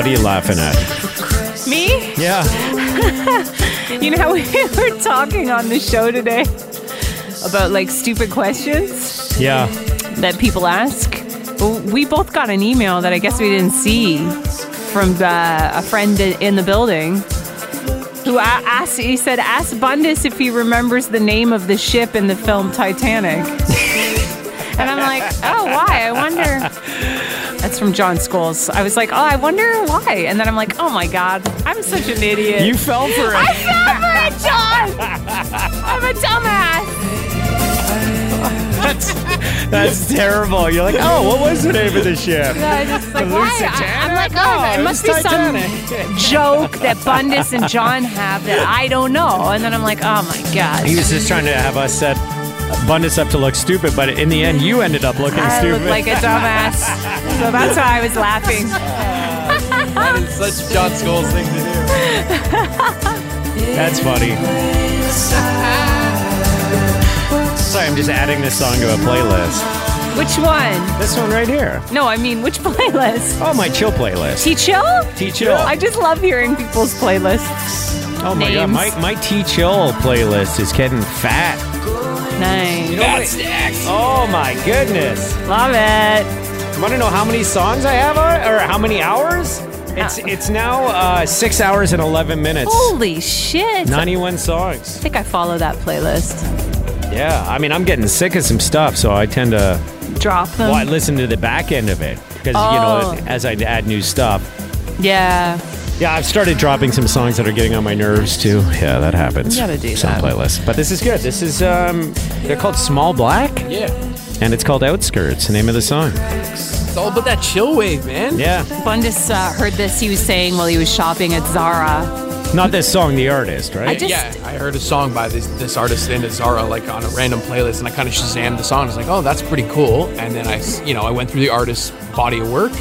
What are you laughing at? Me? Yeah. You know how we were talking on the show today about like stupid questions Yeah. that people ask? Well, we both got an email that I guess we didn't see from uh, a friend in the building who asked, he said, ask Bundus if he remembers the name of the ship in the film Titanic. and I'm like, oh, why? I wonder. From John Scholes. I was like, oh, I wonder why. And then I'm like, oh my God, I'm such an idiot. You fell for it. I fell for it, John. I'm a dumbass. That's, that's terrible. You're like, oh, what was the name of the ship? I just like, why? I, I'm like, oh, No, it it must be some joke that Bundus and John have that I don't know. And then I'm like, oh my God. He was just trying to have us set Bundus up to look stupid, but in the end, you ended up looking I stupid. look like a dumbass. so that's why I was laughing. That is such John Scholes thing to do. That's funny. Sorry, I'm just adding this song to a playlist. Which one? This one right here. No, I mean, which playlist? Oh, my chill playlist. T Chill? T Chill. I just love hearing people's playlists. Oh my god, my, my T Chill playlist is getting fat. Nice. Oh my goodness. Love it. Want to know how many songs I have on or how many hours? It's Uh, it's now uh, six hours and eleven minutes. Holy shit. Ninety-one songs. I think I follow that playlist. Yeah, I mean I'm getting sick of some stuff, so I tend to Drop them. well, I listen to the back end of it because Oh. you know as I add new stuff. Yeah. Yeah, I've started dropping some songs that are getting on my nerves too. Yeah, that happens. You gotta do some that. playlists, but this is good. This is um, they're called Small Black, Yeah. and it's called Outskirts. The name of the song. It's all about that chill wave, man. Yeah, Bundus uh, heard this. He was saying while he was shopping at Zara. not this song, the artist, right? I just- yeah, I heard a song by this this artist in Zara like on a random playlist, and I kind of shazammed the song. I was like, "Oh, that's pretty cool." And then I, you know, I went through the artist's body of work,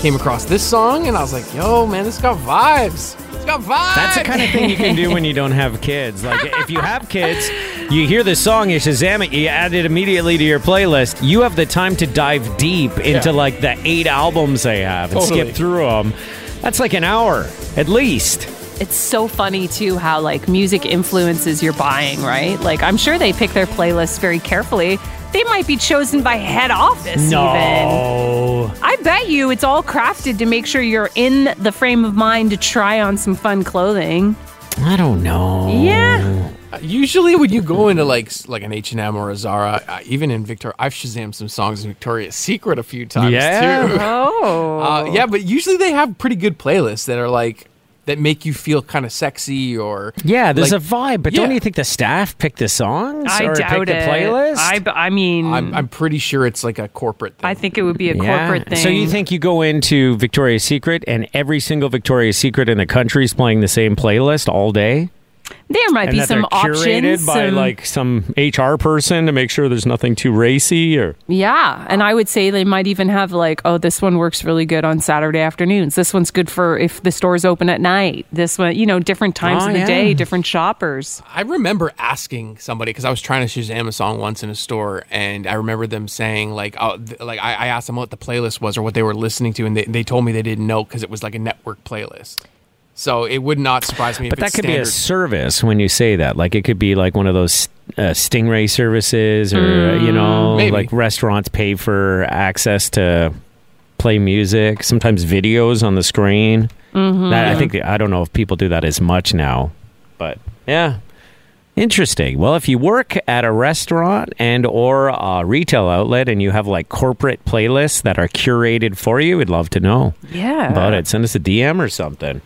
came across this song, and I was like, "Yo, man, this got vibes. It's got vibes." That's the kind of thing you can do when you don't have kids. Like if you have kids, you hear the song, you Shazam it, you add it immediately to your playlist. You have the time to dive deep into Yeah. like the eight albums they have and Totally. skip through them. That's like an hour at least. It's so funny too how like music influences your buying, right? Like I'm sure they pick their playlists very carefully. They might be chosen by head office even. No. I bet you it's all crafted to make sure you're in the frame of mind to try on some fun clothing. I don't know. Yeah. Usually, when you go into like like an H and M or a Zara, uh, even in Victoria, I've shazammed some songs in Victoria's Secret a few times Yeah? too. Oh. Uh, yeah, but usually they have pretty good playlists that are like that make you feel kind of sexy or Yeah, there's like- a vibe, but don't you think the staff pick the songs I or doubt pick the it. playlist? I, b- I mean, I'm, I'm pretty sure it's like a corporate thing. I think it would be a Yeah. corporate thing. So you think you go into Victoria's Secret and every single Victoria's Secret in the country is playing the same playlist all day? There might and be that some they're curated options? by some- like some HR person to make sure there's nothing too racy or Yeah, and I would say they might even have like, oh, this one works really good on Saturday afternoons. This one's good for if the store's open at night. This one, you know, different times Oh, of the yeah. day, different shoppers. I remember asking somebody because I was trying to choose Amazon once in a store, and I remember them saying like, oh, th- like I, I asked them what the playlist was or what they were listening to, and they, they told me they didn't know because it was like a network playlist. So it would not surprise me But that could be a service when you say that. Like it could be like one of those uh, Stingray services, or uh, you know, Maybe. like restaurants pay for access to play music. Sometimes videos on the screen. That, I think I don't know if people do that as much now, but yeah, Interesting. Well, if you work at a restaurant and or a retail outlet and you have like corporate playlists that are curated for you, we'd love to know Yeah. about it. Send us a DM or something.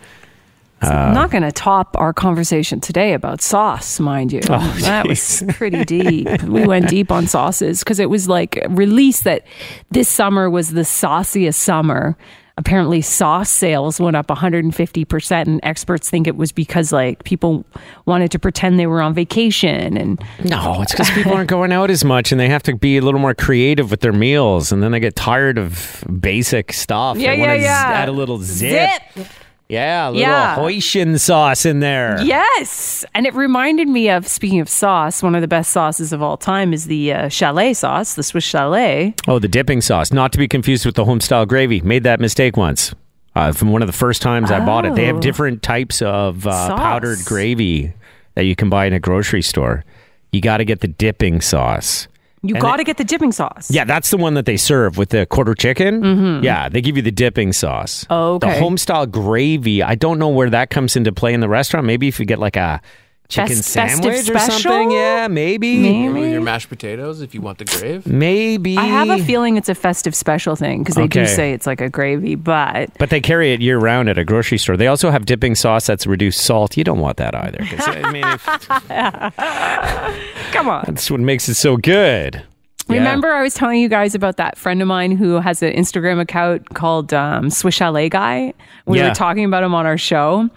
I'm uh, not going to top our conversation today about sauce, mind you. Oh, that was pretty deep. we went deep on sauces because it was like released that this summer was the sauciest summer. Apparently, sauce sales went up 150%, and experts think it was because like people wanted to pretend they were on vacation and No, it's because people aren't going out as much and they have to be a little more creative with their meals and then they get tired of basic stuff. Yeah, they yeah, yeah. z- add a little zip. Zip. Yeah, a little Yeah. Haitian sauce in there. Yes. And it reminded me of, speaking of sauce, one of the best sauces of all time is the uh, chalet sauce, the Swiss chalet. Oh, the dipping sauce, not to be confused with the home style gravy. Made that mistake once. Uh, from one of the first times I bought it, they have Oh. different types of uh, powdered gravy that you can buy in a grocery store. You got to get the dipping sauce. You got to get the dipping sauce. Yeah, that's the one that they serve with the quarter chicken. Yeah, they give you the dipping sauce. Mm-hmm. Oh, okay. The home style gravy. I don't know where that comes into play in the restaurant. Maybe if you get like a chicken Fest- sandwich or special? something. Yeah, maybe. Maybe. With your mashed potatoes, if you want the grave. Maybe. I have a feeling it's a festive special thing because they do say it's like a gravy, but But they carry it year round at a grocery store. They also have dipping sauce that's reduced salt. You don't want that either. 'cause, I mean, if, come on. that's what makes it so good. Yeah. Remember, I was telling you guys about that friend of mine who has an Instagram account called um, Swiss Chalet Guy. We Yeah. were talking about him on our show.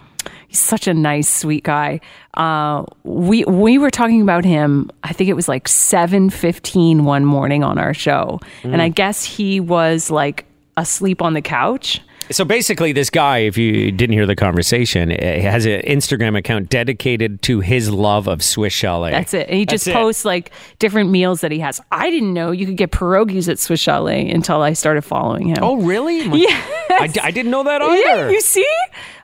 He's such a nice, sweet guy. Uh, we we were talking about him. I think it was like seven fifteen one morning on our show, Mm. and I guess he was like asleep on the couch. So basically, this guy, if you didn't hear the conversation, eh, has an Instagram account dedicated to his love of Swiss Chalet. That's it. And he just That's it. posts like different meals that he has. I didn't know you could get pierogies at Swiss Chalet until I started following him. Oh, really? Yeah. I, I didn't know that either. Yeah, you see?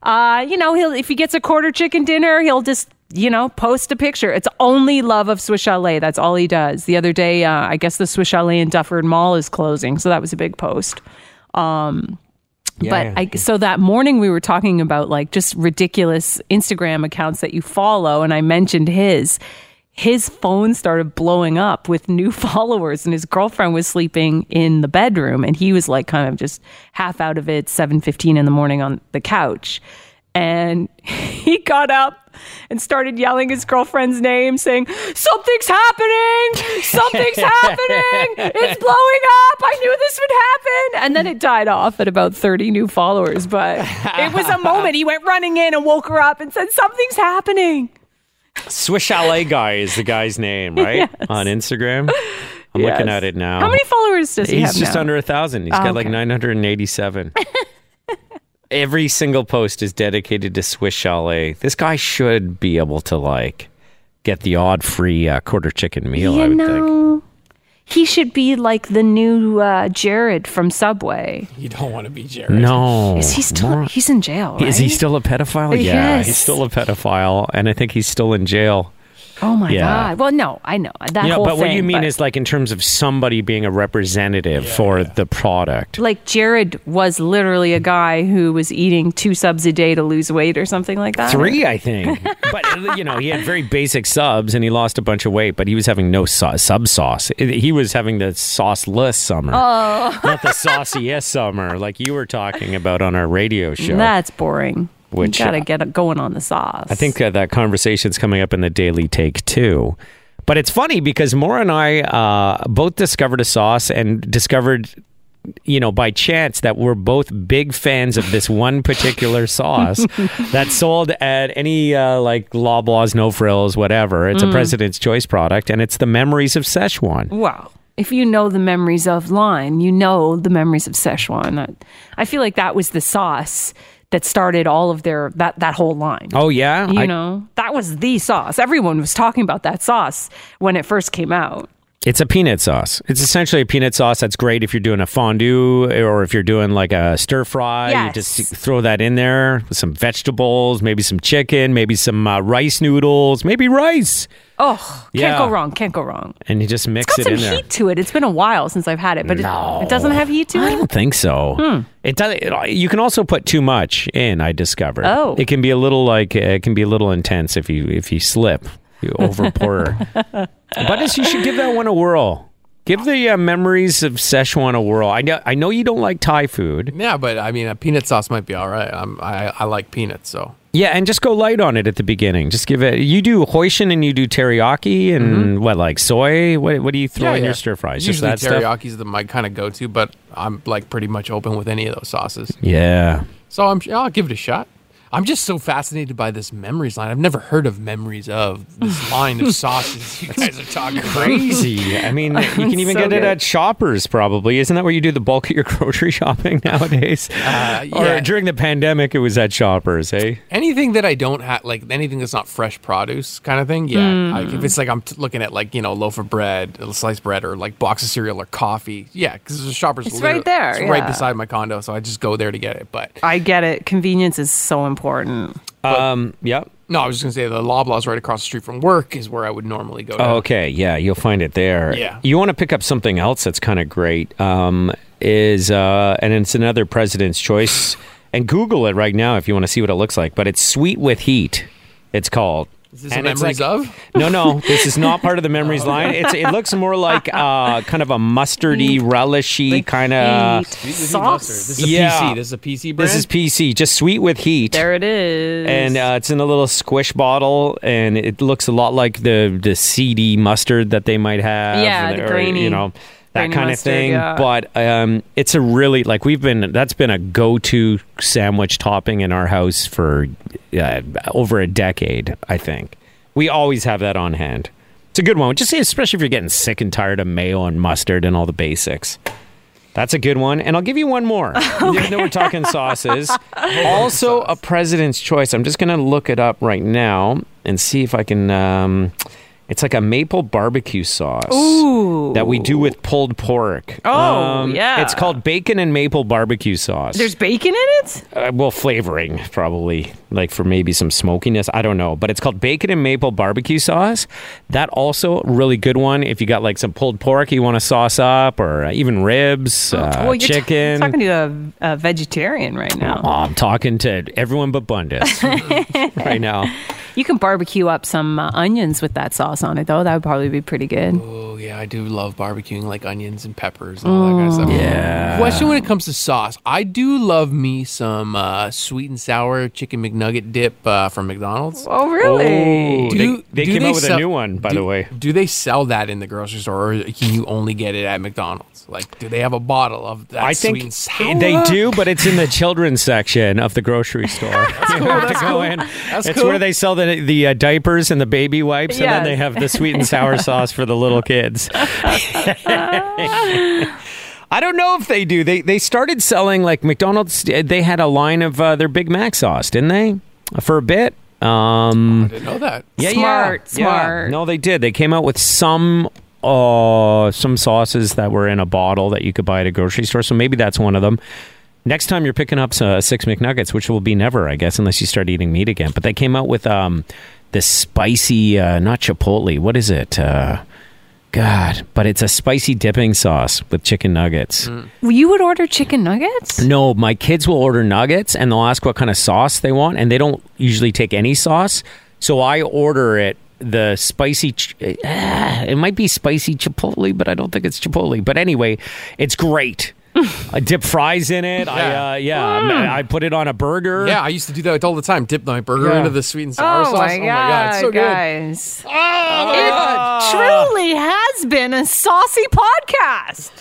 Uh, you know, he'll if he gets a quarter chicken dinner, he'll just you know post a picture. It's only love of Swiss Chalet. That's all he does. The other day, uh, I guess the Swiss Chalet in Dufferin Mall is closing, so that was a big post. Um, but Yeah. I, so that morning we were talking about like just ridiculous Instagram accounts that you follow, and I mentioned his. His phone started blowing up with new followers, and his girlfriend was sleeping in the bedroom, and he was like kind of just half out of it, seven fifteen in the morning on the couch, and he got up and started yelling his girlfriend's name, saying, "Something's happening! Something's happening! It's blowing up! I knew this would happen!" And then it died off at about thirty new followers, but it was a moment. He went running in and woke her up and said, "Something's happening." Swiss Chalet guy is the guy's name, right? On Instagram. I'm looking at it now. How many followers does he He's have He's just now? under a thousand. He's Oh, got like 987. Every single post is dedicated to Swiss Chalet. This guy should be able to like get the odd free uh, quarter chicken meal. I you would think. know, he should be like the new uh, Jared from Subway. You don't want to be Jared. No, Is he still? More- He's in jail. Right? Is he still a pedophile? Yeah, Yes. he's still a pedophile, and I think he's still in jail. Oh my Yeah. god! Well, no, I know that You know, whole but thing. what you mean but- is like in terms of somebody being a representative for the product. like Jared was literally a guy who was eating two subs a day to lose weight or something like that. Three, I think. but you know, he had very basic subs, and he lost a bunch of weight. But he was having no sau- sub sauce. He was having the sauceless summer, Oh. not the sauciest summer, like you were talking about on our radio show. That's boring. Which, you gotta uh, get it going on the sauce. I think uh, that conversation's coming up in the Daily Take too. But it's funny because Maura and I uh, both discovered a sauce and discovered, you know, by chance that we're both big fans of this one particular sauce that's sold at any uh, like Loblaws, No Frills, whatever. It's a President's Choice product, and it's the Memories of Szechuan. Wow. If you know the memories of line, you know the memories of Szechuan. I, I feel like that was the sauce that started all of their that that whole line. Oh yeah, You I- know, that was the sauce. Everyone was talking about that sauce when it first came out. It's a peanut sauce. It's essentially a peanut sauce that's great if you're doing a fondue or if you're doing like a stir fry. Yes. You just throw that in there with some vegetables, maybe some chicken, maybe some uh, rice noodles, maybe rice, Oh, can't Yeah. go wrong. Can't go wrong. and you just mix It's got it some in there. heat to it. It's been a while since I've had it, but No. it, it doesn't have heat to it? I it. don't think so. Hmm. It does. It, you can also put too much in. I discovered. Oh. it can be a little like it can be a little intense if you if you slip. You over pourer. but you should give that one a whirl. Give the uh, memories of Szechuan a whirl. I know, I know you don't like Thai food. Yeah, but I mean, a peanut sauce might be all right. I'm, I I like peanuts, so Yeah, and just go light on it at the beginning. Just give it. You do hoisin and you do teriyaki and what like soy. What what do you throw Mm-hmm. yeah, in yeah. your stir fries? Just Usually that teriyaki is the my kind of go to, but I'm like pretty much open with any of those sauces. Yeah. So I'm I'll give it a shot. I'm just so fascinated by this memories line. I've never heard of memories of this line of sauces you guys are talking about. Crazy. I mean, you can even So get it at Shoppers, probably. Isn't that where you do the bulk of your grocery shopping nowadays? Uh, Or during the pandemic, it was at Shoppers, eh? anything that I don't have, like anything that's not fresh produce kind of thing. Yeah, like if it's like I'm t- looking at like you know a loaf of bread, a sliced bread, or like box of cereal or coffee. Yeah, because the shoppers It's right there, it's right beside my condo, so I just go there to get it. But I get it. Convenience is so important. Um, yep. no, I was just gonna say the Loblaws right across the street from work is where I would normally go. To. Oh, okay, yeah, you'll find it there. Yeah. You want to pick up something else that's kind of great. Um, is uh, and it's another President's Choice. And Google it right now if you want to see what it looks like. But it's sweet with heat. It's called. Is this And a memories like- of? No, no, this is not part of the memories line. It's it looks more like uh, kind of a mustardy, relishy kind of. Eat Sweet with heat sauce. This is a Yeah. PC. This is a PC brand. This is PC, just sweet with heat. There it is. and uh, it's in a little squish bottle, and it looks a lot like the the seedy mustard that they might have. Yeah, and- the or, grainy- you know, that kind mustard, of thing. yeah. But um, it's a really like we've been. That's been a go to sandwich topping in our house for uh, over a decade. I think we always have that on hand. It's a good one, just especially if you're getting sick and tired of mayo and mustard and all the basics. That's a good one. And I'll give you one more. Even though we're talking sauces. also, a president's choice. I'm just going to look it up right now and see if I can. Um, it's like a maple barbecue sauce Ooh. that we do with pulled pork. Um, Oh, yeah. It's called bacon and maple barbecue sauce. There's bacon in it? uh, well, flavoring probably, like for maybe some smokiness. I don't know, but it's called bacon and maple barbecue sauce. That also really good one. If you got like some pulled pork you want to sauce up, or uh, even ribs, uh, well, you're t- talking to a, a vegetarian right now. Oh, I'm talking to everyone but Bundus right now. You can barbecue up some uh, onions with that sauce on it, though. That would probably be pretty good. Oh yeah, I do love barbecuing like onions and peppers and all that kind of stuff. Yeah. Question when it comes to sauce, I do love me some uh, sweet and sour chicken McNugget dip uh, from McDonald's. Oh, really? Oh, Do- they, they do came they out with a new one, by do, the way. Do they sell that in the grocery store, or can you only get it at McDonald's? Like, do they have a bottle of that I sweet think and sour? they do, but it's in the children's section of the grocery store. you have to go in. That's it's cool. where they sell the the uh, diapers and the baby wipes, and then they have the sweet and sour sauce for the little kids. I don't know if they do. They they started selling like McDonald's. They had a line of uh, their Big Mac sauce, didn't they? For a bit. Um, I didn't know that. yeah, Smart, yeah, yeah. smart. No, they did. They came out with some uh some sauces that were in a bottle that you could buy at a grocery store. So maybe that's one of them. Next time you're picking up uh, six McNuggets, which will be never, I guess, unless you start eating meat again. But they came out with um this spicy, uh, not chipotle. What is it? Uh, God, but it's a spicy dipping sauce with chicken nuggets. Well, you would order chicken nuggets? No, my kids will order nuggets and they'll ask what kind of sauce they want, and they don't usually take any sauce. So I order it the spicy. Ch- ah, it might be spicy chipotle, but I don't think it's chipotle. But anyway, it's great. I dip fries in it. I Yeah. uh, yeah, I put it on a burger. Yeah, I used to do that all the time. Dip my burger Yeah. into the sweet and sour Oh, sauce. my oh my god, it's so good. guys. Oh my It god. truly has been a saucy podcast.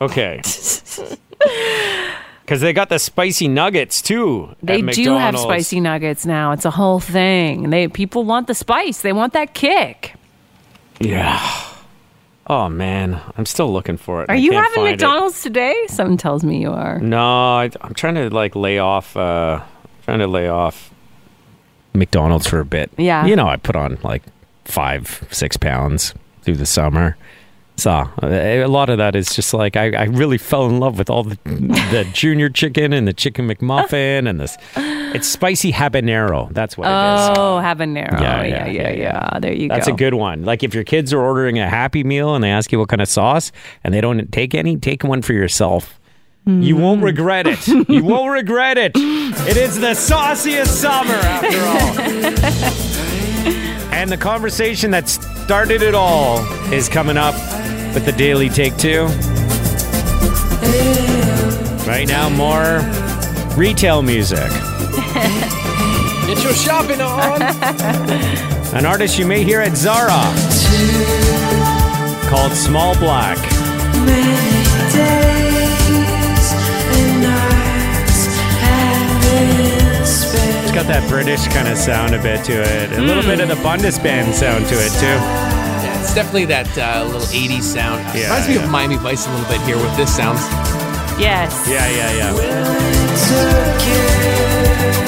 Okay. Because they got the spicy nuggets too. They do have spicy nuggets now. It's a whole thing. They people want the spice. They want that kick. Yeah. Oh man, I'm still looking for it. Are I you having find it. McDonald's today? Something tells me you are. No, I, I'm trying to like lay off. Uh, trying to lay off McDonald's for a bit. Yeah. you know, I put on like five, six pounds through the summer. So uh, a lot of that is just like I, I really fell in love with all the the junior chicken and the chicken McMuffin and this. It's spicy habanero. That's what it is. Oh, habanero. Yeah, Yeah, yeah, yeah, yeah. There you go. That's a good one. Like if your kids are ordering a Happy Meal and they ask you what kind of sauce and they don't take any, take one for yourself. You Mm. won't regret it. you won't regret it. It is the sauciest summer after all. And the conversation that started it all is coming up with the Daily Take Two. Right now, more retail music. Get your shopping on. An artist you may hear at Zara called Small Black. Got that British kind of sound a bit to it. A little bit of the Bundesband sound to it too. yeah, it's definitely that uh, little 80s sound. Yeah, Reminds me yeah. of Miami Vice a little bit here with this sounds. Yes. Yeah, yeah, yeah.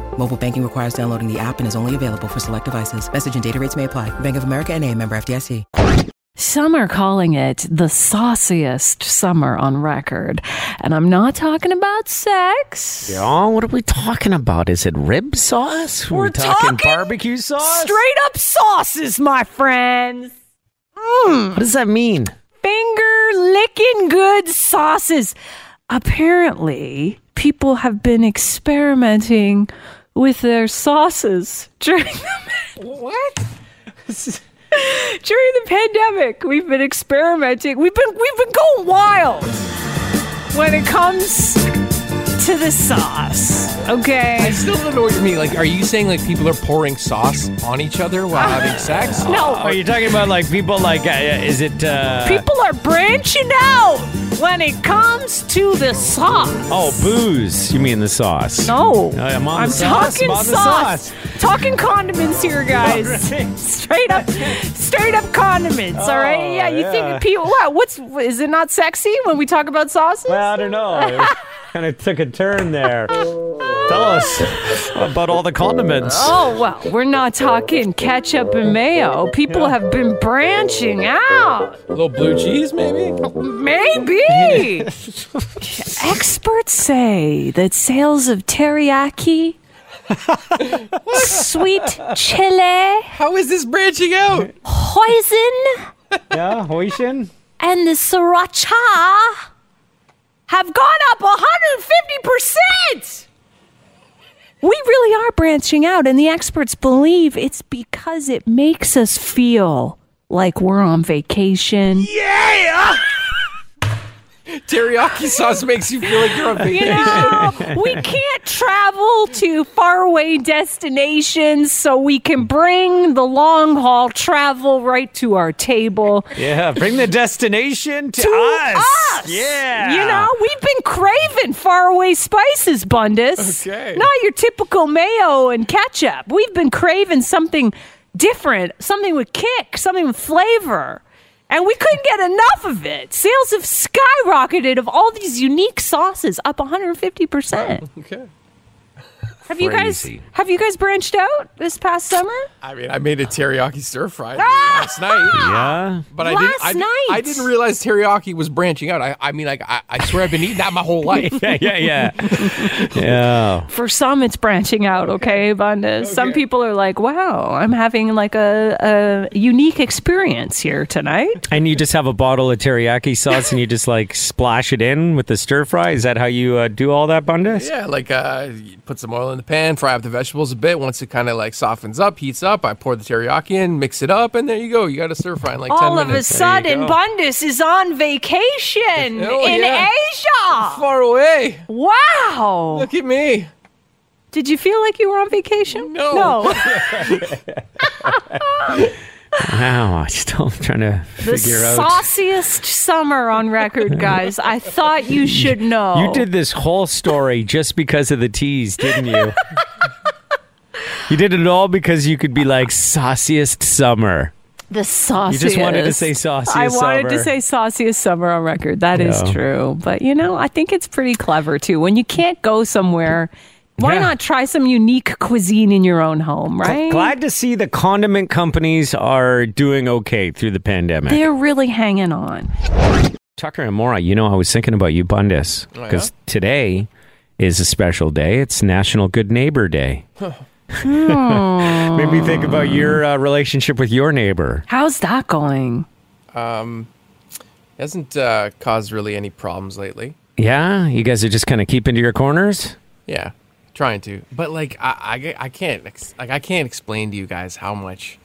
Mobile banking requires downloading the app and is only available for select devices. Message and data rates may apply. Bank of America and a member FDIC. Some are calling it the sauciest summer on record. And I'm not talking about sex. Yeah, what are we talking about? Is it rib sauce? We're we talking, talking barbecue sauce? Straight up sauces, my friends. Hmm, what does that mean? Finger licking good sauces. Apparently, people have been experimenting with their sauces during the What? during the pandemic. We've been experimenting. We've been we've been going wild when it comes to the sauce. Okay. I still don't know what you mean. Like, are you saying like people are pouring sauce on each other while having sex? No. Are you talking about like people like, uh, is it, uh, People are branching out when it comes to the sauce. oh, booze? You mean the sauce? No, Uh, I'm on the sauce, talking I'm on the sauce. sauce. Talking condiments here, guys. Alright. Straight up, straight up condiments. all right. Yeah, you yeah. think people? What? What's? Is it not sexy when we talk about sauces? Well, I don't know. kind of took a turn there. Tell us about all the condiments. Oh well, we're not talking ketchup and mayo. People have been branching out. A little blue cheese, maybe? Maybe. Experts say that sales of teriyaki, sweet chili, How is this branching out? hoisin, Yeah, Hoishin? and the sriracha have gone up 150%. We really are branching out, and the experts believe it's because it makes us feel like we're on vacation. Teriyaki sauce makes you feel like you're on vacation. You know, we can't travel to faraway destinations, so we can bring the long haul travel right to our table. Yeah, bring the destination to, To us. us. Yeah. You know, we've been craving faraway spices, Bundus. Okay. Not your typical mayo and ketchup. We've been craving something different, something with kick, something with flavor. And we couldn't get enough of it. Sales have skyrocketed of all these unique sauces, up 150%. Okay. Have you guys Crazy. have you guys branched out this past summer? I mean, I made a teriyaki stir fry Ah! last night. Yeah. But I didn't. I, night. I didn't realize teriyaki was branching out. I, I mean, like, I, I swear I've been eating that my whole life. Yeah, yeah, yeah. yeah. For some, it's branching out. Okay, Bunda. Some people are like, "Wow, I'm having like a, a unique experience here tonight." And you just have a bottle of teriyaki sauce and you just like splash it in with the stir fry. Is that how you uh, do all that, Bundus? Yeah, like uh, you put some oil in the pan, fry up the vegetables a bit. Once it kind of like softens up, heats up, I pour the teriyaki in, mix it up, and there you go. You got a stir fry in like All ten of a sudden. Bundus is on vacation Oh, in yeah. Asia. Far away. Wow! Look at me. Did you feel like you were on vacation? No. No. Wow. I'm still trying to the figure out. The sauciest summer on record, guys. I thought you should know. You did this whole story just because of the tease, didn't you? you did it all because you could be like sauciest summer. The sauciest. You just wanted to say sauciest I wanted to say sauciest summer on record. That is Yeah. true. But you know, I think it's pretty clever too. When you can't go somewhere, why Yeah. not try some unique cuisine in your own home, right? Glad to see the condiment companies are doing okay through the pandemic. They're really hanging on. Tucker and Mora, you know, I was thinking about you, Bundus, Oh, yeah? because today is a special day. It's National Good Neighbor Day. Made me think about your uh, relationship with your neighbor. How's that going? Um, hasn't uh, caused really any problems lately. Yeah, you guys are just kind of keeping to your corners. Yeah, trying to. But like, I, I, I can't ex- like I can't explain to you guys how much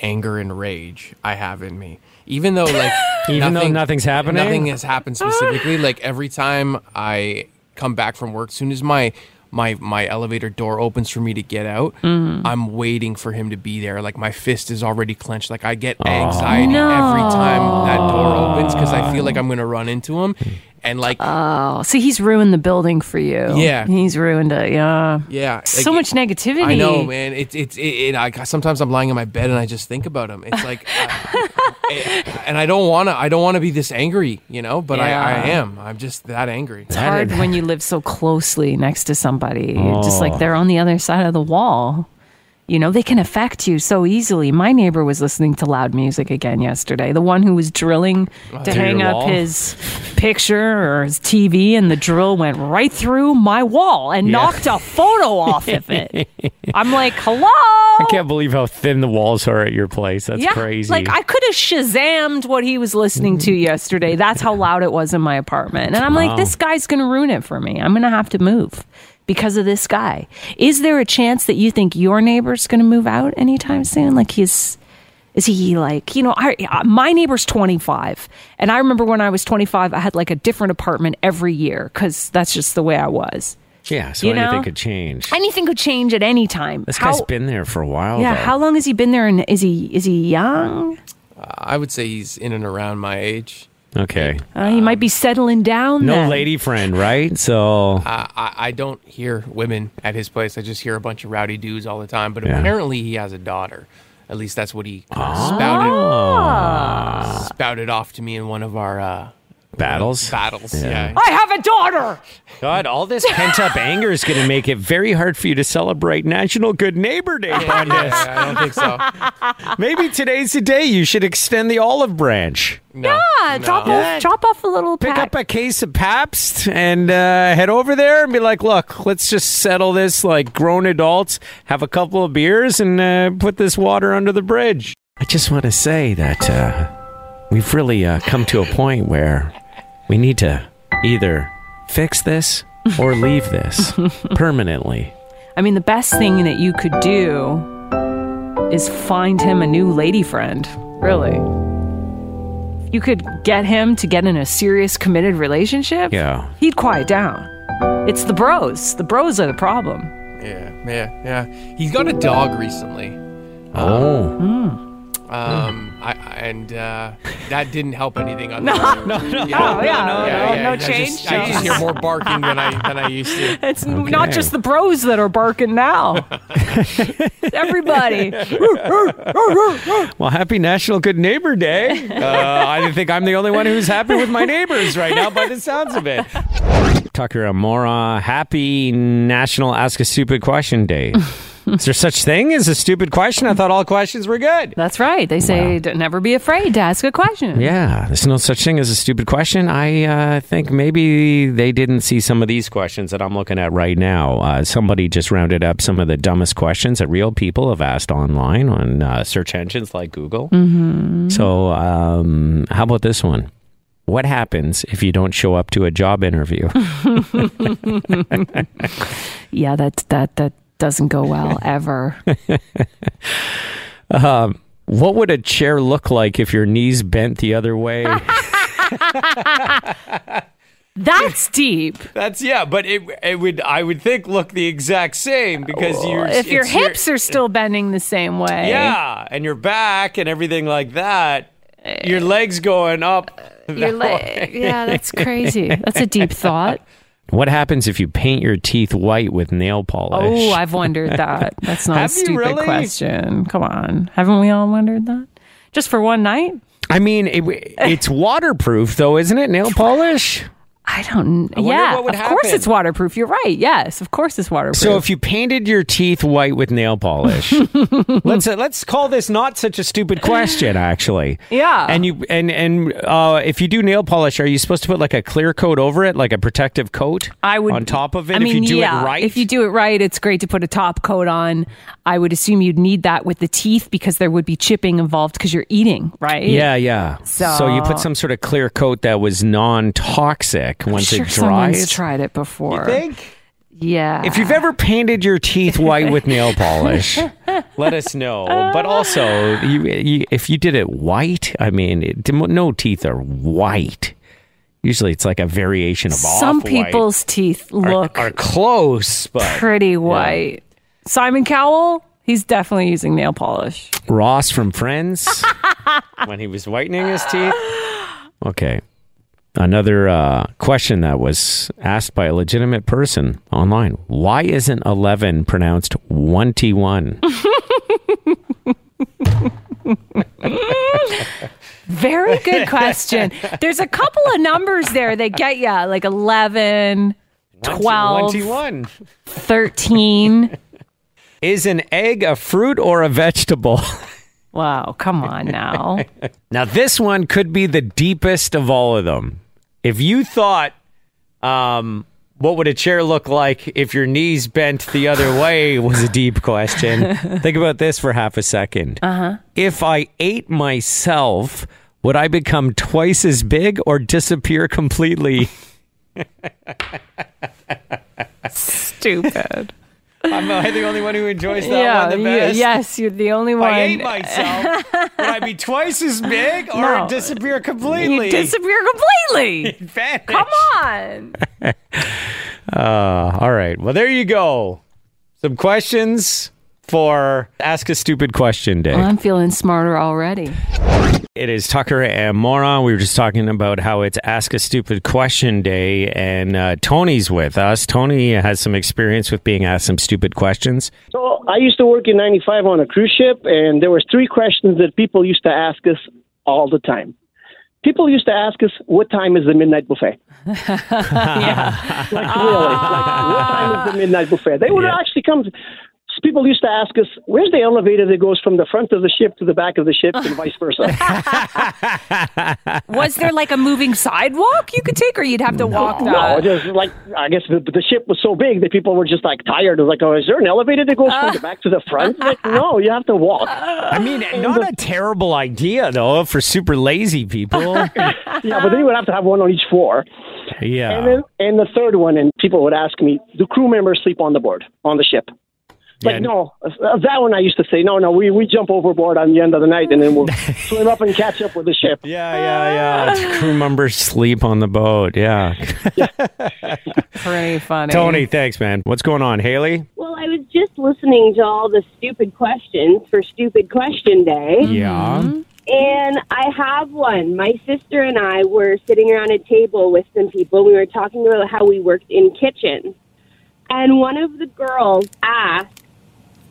anger and rage I have in me. Even though like Even though nothing's happening? nothing has happened specifically. like every time I come back from work, soon as my my my elevator door opens for me to get out, Mm-hmm. I'm waiting for him to be there. Like my fist is already clenched. Like I get Oh. anxiety every time that door opens because I feel like I'm gonna run into him. And like Oh, see, he's ruined the building for you. Yeah. he's ruined it. Yeah, yeah, so much negativity. I know, man. It's it's it, it, I, sometimes I'm lying in my bed and I just think about him. It's like, I- and I don't want to. I don't want to be this angry, you know. But I, I am. I'm just that angry. It's hard when you live so closely next to somebody. Just Oh. like they're on the other side of the wall. You know, they can affect you so easily. My neighbor was listening to loud music again yesterday. The one who was drilling to hang up wall? his picture or his TV, and the drill went right through my wall and knocked a photo off of it. I'm like, hello? I can't believe how thin the walls are at your place. That's yeah, crazy. Like I could have shazammed what he was listening to mm. yesterday. That's how loud it was in my apartment. And I'm like, this guy's going to ruin it for me. I'm going to have to move because of this guy. Is there a chance that you think your neighbor's going to move out anytime soon? Like he's is he like, you know, I, uh, my neighbor's 25. And I remember when I was 25, I had like a different apartment every year cuz that's just the way I was. yeah, so you anything know? could change. Anything could change at any time. this How- guy's been there for a while. Yeah, though. how long has he been there and is he is he young? I would say he's in and around my age. Okay. Uh, he might be settling down. No then. lady friend, right? So Uh, I, I don't hear women at his place. I just hear a bunch of rowdy dudes all the time. But Yeah. apparently, he has a daughter. At least that's what he kind Ah. spouted spouted off to me in one of our uh, battles. battles. Yeah. I have a daughter. God, all this pent up anger is going to make it very hard for you to celebrate National Good Neighbor Day, Yeah, Bundus. I don't think so. Maybe today's the day you should extend the olive branch. No. Yeah, drop No. off, drop off a little Pick pack. up a case of Pabst and uh, head over there and be like, look, let's just settle this like grown adults, have a couple of beers, and uh, put this water under the bridge. I just want to say that uh, we've really uh, come to a point where we need to either fix this or leave this permanently. I mean, the best thing that you could do is find him a new lady friend. Really, you could get him to get in a serious, committed relationship. Yeah. he'd quiet down. It's the bros. The bros are the problem. Yeah, yeah, yeah. He's got a dog recently. Oh. Um, I, I- and uh, that didn't help anything. On No. the, no, yeah, no, no- no I change, Just, I just hear more barking than I than I used to. It's not just the bros that are barking now. Everybody. Well, happy National Good Neighbor Day. Uh, I think I'm the only one who's happy with my neighbors right now by the sounds of it. Tucker Amora, happy National Ask a Stupid Question Day. Is there such thing as a stupid question? I thought all questions were good. That's right. They say d- never be afraid to ask a question. Yeah, there's no such thing as a stupid question. I uh, think maybe they didn't see some of these questions that I'm looking at right now. Uh, somebody just rounded up some of the dumbest questions that real people have asked online on uh, search engines like Google. So, um, how about this one? What happens if you don't show up to a job interview? Yeah, that that that doesn't go well ever. Um, what would a chair look like if your knees bent the other way? That's deep. That's yeah, but it it would I would think look the exact same because oh, you're if your it's your- hips are still bending the same way. Yeah, and your back and everything like that. Your eh, legs going up. Your yeah, that's crazy. That's a deep thought. What happens if you paint your teeth white with nail polish? Oh, I've wondered that. That's not a stupid really? question. Come on. Haven't we all wondered that? Just for one night? I mean, it, it's waterproof though, isn't it? Nail polish. I don't. wonder yeah, what would of course it's waterproof. You're right. Yes, of course it's waterproof. So if you painted your teeth white with nail polish, let's uh, let's call this not such a stupid question, actually. Yeah. And you and and uh, if you do nail polish, are you supposed to put like a clear coat over it, like a protective coat? I would on top of it. I mean, if you do yeah, it right, If you do it right, it's great to put a top coat on. I would assume you'd need that with the teeth because there would be chipping involved because you're eating, right? Yeah, yeah. So- you put some sort of clear coat that was non-toxic I'm once sure it someone's tried it before. think? Yeah. If you've ever painted your teeth white with nail polish, let us know. But also, you, you, if you did it white, I mean, it, no teeth are white. Usually, it's like a variation of some people's teeth look are close, but pretty white. Simon Cowell, he's definitely using nail polish. Ross from Friends when he was whitening his teeth. Okay. Another uh, question that was asked by a legitimate person online. Why isn't 11 pronounced 1T1? Very good question. There's a couple of numbers there that get you like 11, 12, 1T1. 13. Is an egg a fruit or a vegetable? Wow, come on now. now, this one could be the deepest of all of them. If you thought, um, what would a chair look like if your knees bent the other way was a deep question. Think about this for half a second. Uh-huh. If I ate myself, would I become twice as big or disappear completely? Stupid. Am I the only one who enjoys that yeah, one the you- best? yes, you're the only If one. I ate myself, would I be twice as big or No. disappear you completely? disappear completely. Vanish. Come on. Uh, all right. Well, there you go. Some questions for Ask a Stupid Question Day. Well, I'm feeling smarter already. It is Tucker and Mora. We were just talking about how it's Ask a Stupid Question Day, and uh, Tony's with us. Tony has some experience with being asked some stupid questions. So I used to work in '95 on a cruise ship, and there was three questions that people used to ask us all the time. People used to ask us, "What time is the midnight buffet?" yeah. Like really, like what time is the midnight buffet? They would Yeah. actually come. People used to ask us, "Where's the elevator that goes from the front of the ship to the back of the ship, and vice versa?" Was there like a moving sidewalk you could take, or you'd have to walk no, just like I guess the, the ship was so big that people were just like tired of like, "Oh, is there an elevator that goes from the uh. back to the front?" Like, no, you have to walk. Uh. I mean, not a terrible idea, though, for super lazy people. Yeah, but then you would have to have one on each floor. And Yeah. then, and the third one, and people would ask me, do crew members sleep on the board, on the ship? Like, Yeah. no. Uh, That one I used to say, no, no, we, we jump overboard on the end of the night and then we'll swim up and catch up with the ship. Yeah, yeah, yeah. Crew members sleep on the boat. Yeah. Pretty funny. Tony, thanks, man. What's going on, Haley? Well, I was just listening to all the stupid questions for Stupid Question Day, Yeah. and I have one. My sister and I were sitting around a table with some people. We were talking about how we worked in kitchens, and one of the girls asked,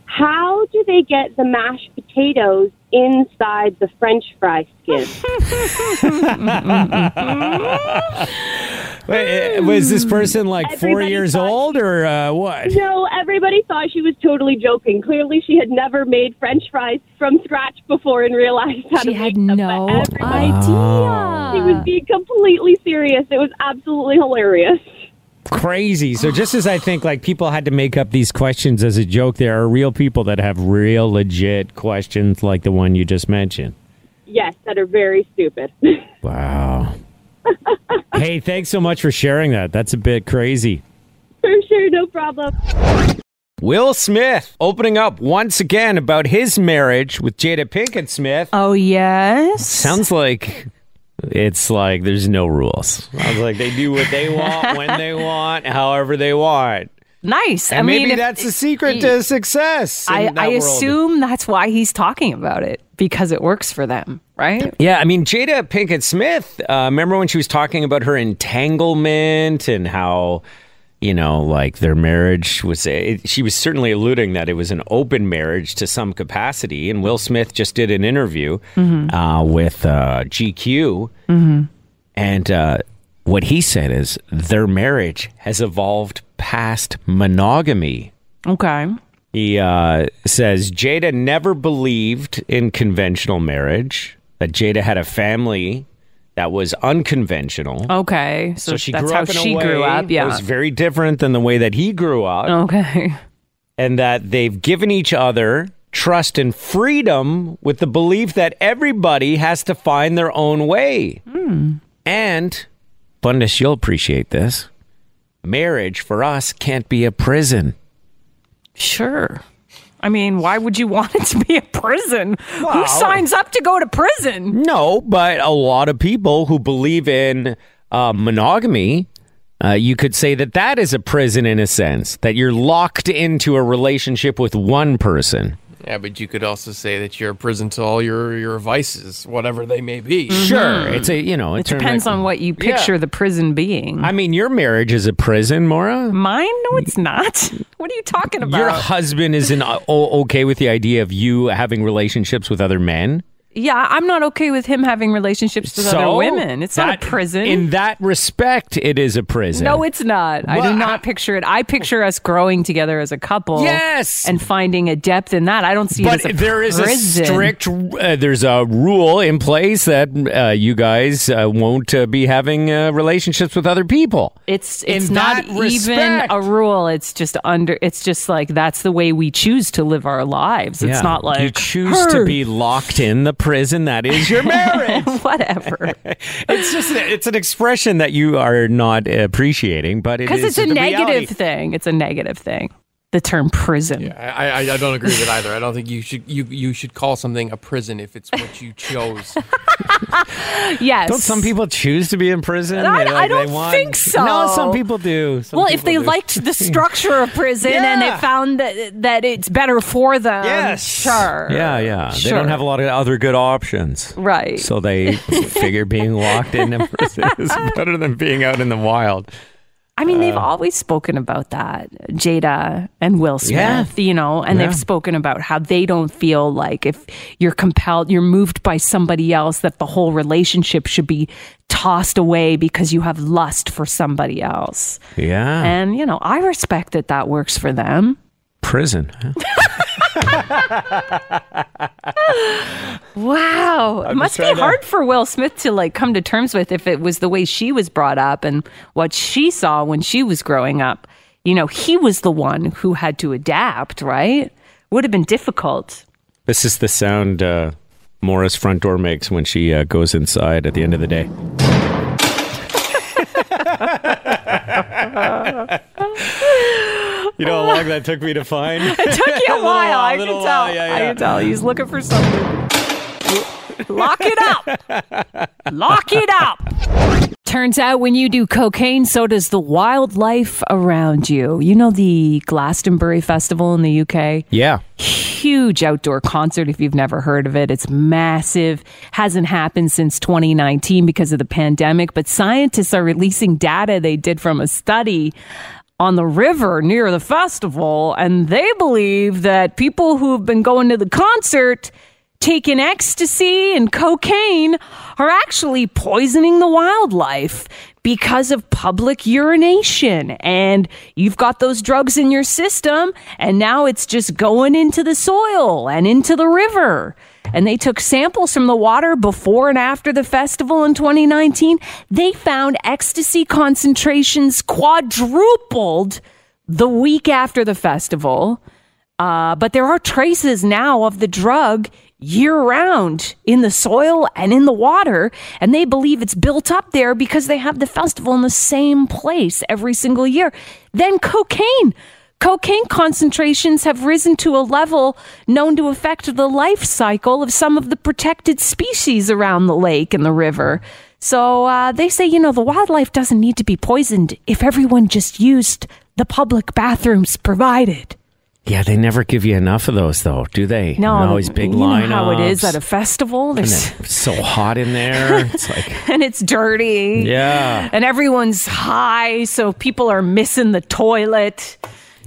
"How do they get the mashed potatoes inside the French fry skin?" Wait, uh, was this person like four Everybody years thought- old or uh, what? No, everybody thought she was totally joking. Clearly, she had never made French fries from scratch before and realized how She to had make them. no but everybody idea. She was being completely serious. It was absolutely hilarious. Crazy. So just as I think like people had to make up these questions as a joke, there are real people that have real legit questions like the one you just mentioned. Yes, that are very stupid. Wow. hey, thanks so much for sharing that. That's a bit crazy. For sure, no problem. Will Smith opening up once again about his marriage with Jada Pinkett Smith. Oh yes. Sounds like it's like there's no rules. Sounds like they do what they want when they want, however they want. nice. And I maybe mean, if- that's the secret to success. I, I assume that's why he's talking about it because it works for them, right? Yeah, I mean Jada Pinkett Smith. Uh, remember when she was talking about her entanglement and how you know, like their marriage was. It, she was certainly alluding that it was an open marriage to some capacity. And Will Smith just did an interview uh, with uh, GQ, and uh, what he said is their marriage has evolved past monogamy. Okay. He uh, says Jada never believed in conventional marriage. That Jada had a family that was unconventional. Okay. So, so she that's grew how up in a she grew way up. Yeah. was very different than the way that he grew up, okay. and that they've given each other trust and freedom with the belief that everybody has to find their own way. Hmm. And Bundus, you'll appreciate this. Marriage for us can't be a prison. Sure. I mean, why would you want it to be a prison? Who signs up to go to prison? No, but a lot of people who believe in uh, monogamy, uh, you could say that that is a prison in a sense, that you're locked into a relationship with one person. Yeah, but you could also say that you're a prison to all your your vices, whatever they may be. Sure, it's a you know It depends on what you picture the prison being. I mean, your marriage is a prison, Maura. Mine? No, it's not. What are you talking about? Your husband isn't uh, o- okay with the idea of you having relationships with other men. Yeah, I'm not okay with him having relationships with other women. It's not a prison. In that respect, it is a prison. no, it's not. I do not I- picture it. I picture us growing together as a couple. Yes. And finding a depth in that. I don't see but it as a there is a strict uh, there's a rule in place that uh, you guys uh, won't uh, be having uh, relationships with other people It's In it's not even a rule. It's just under. It's just like that's the way we choose to live our lives. It's Yeah. not like you choose to be locked in the prison that is your marriage whatever. it's just it's an expression that you are not appreciating but it Because it's a negative reality. thing. It's a negative thing. The term prison. I, I, I don't agree with it either. I don't think you should you you should call something a prison if it's what you chose. Yes. don't some people choose to be in prison I- They, I don't want- think so. no some people do Some well, if they do. liked the structure of prison and they found that that it's better for them, yes sure. yeah yeah Sure. they don't have a lot of other good options Right. So they figure being locked in a prison is better than being out in the wild. I mean, Uh, they've always spoken about that, Jada and Will Smith, Yeah. you know, and Yeah. they've spoken about how they don't feel like if you're compelled, you're moved by somebody else, that the whole relationship should be tossed away because you have lust for somebody else. Yeah. And, you know, I respect that that works for them. prison. Wow. it must be to- hard for Will Smith to like come to terms with if it was the way she was brought up and what she saw when she was growing up. You know, he was the one who had to adapt, right? Would have been difficult. This is the sound uh, Maura's front door makes when she uh, goes inside at the end of the day. you know how long that took me to find? It took you a little while. while, I can little tell. while, yeah, I can tell. He's looking for something. Lock it up. Lock it up. Turns out when you do cocaine, so does the wildlife around you. You know the Glastonbury Festival in the UK? Yeah. huge outdoor concert if you've never heard of it. It's massive. Hasn't happened since 2019 because of the pandemic, but scientists are releasing data they did from a study on the river near the festival and they believe that people who've been going to the concert taking ecstasy and cocaine are actually poisoning the wildlife because of public urination. And you've got those drugs in your system, and now it's just going into the soil and into the river. And they took samples from the water before and after the festival in 2019. They found ecstasy concentrations quadrupled the week after the festival. Uh, but there are traces now of the drug year round in the soil and in the water. And they believe it's built up there because they have the festival in the same place every single year. Then cocaine. Cocaine concentrations have risen to a level known to affect the life cycle of some of the protected species around the lake and the river. So uh, they say, you know, the wildlife doesn't need to be poisoned if everyone just used the public bathrooms provided. Yeah, they never give you enough of those, though, do they? No, always big you know how it is at a festival. There's, then it's so hot in there. It's like, and it's dirty. yeah, And everyone's high, so people are missing the toilet.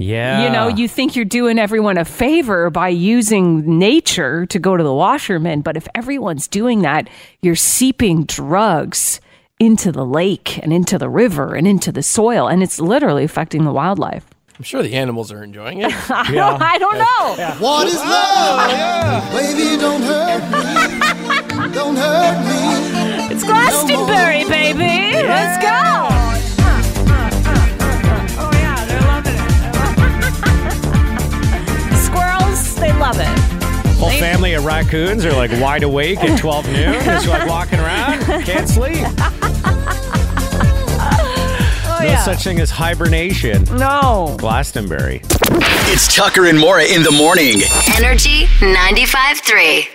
Yeah. You know, you think you're doing everyone a favor by using nature to go to the washerman, but if everyone's doing that, you're seeping drugs into the lake and into the river and into the soil, and it's literally affecting the wildlife. I'm sure the animals are enjoying it. I don't know. What is love? Baby, don't hurt me. Don't hurt me. It's Glastonbury, baby. Let's go. They love it. Whole family of raccoons are like wide awake at 12 noon, just like walking around, can't sleep. Oh No yeah. such thing as hibernation. no. Glastonbury. It's Tucker and Maura in the morning. Energy 95.3.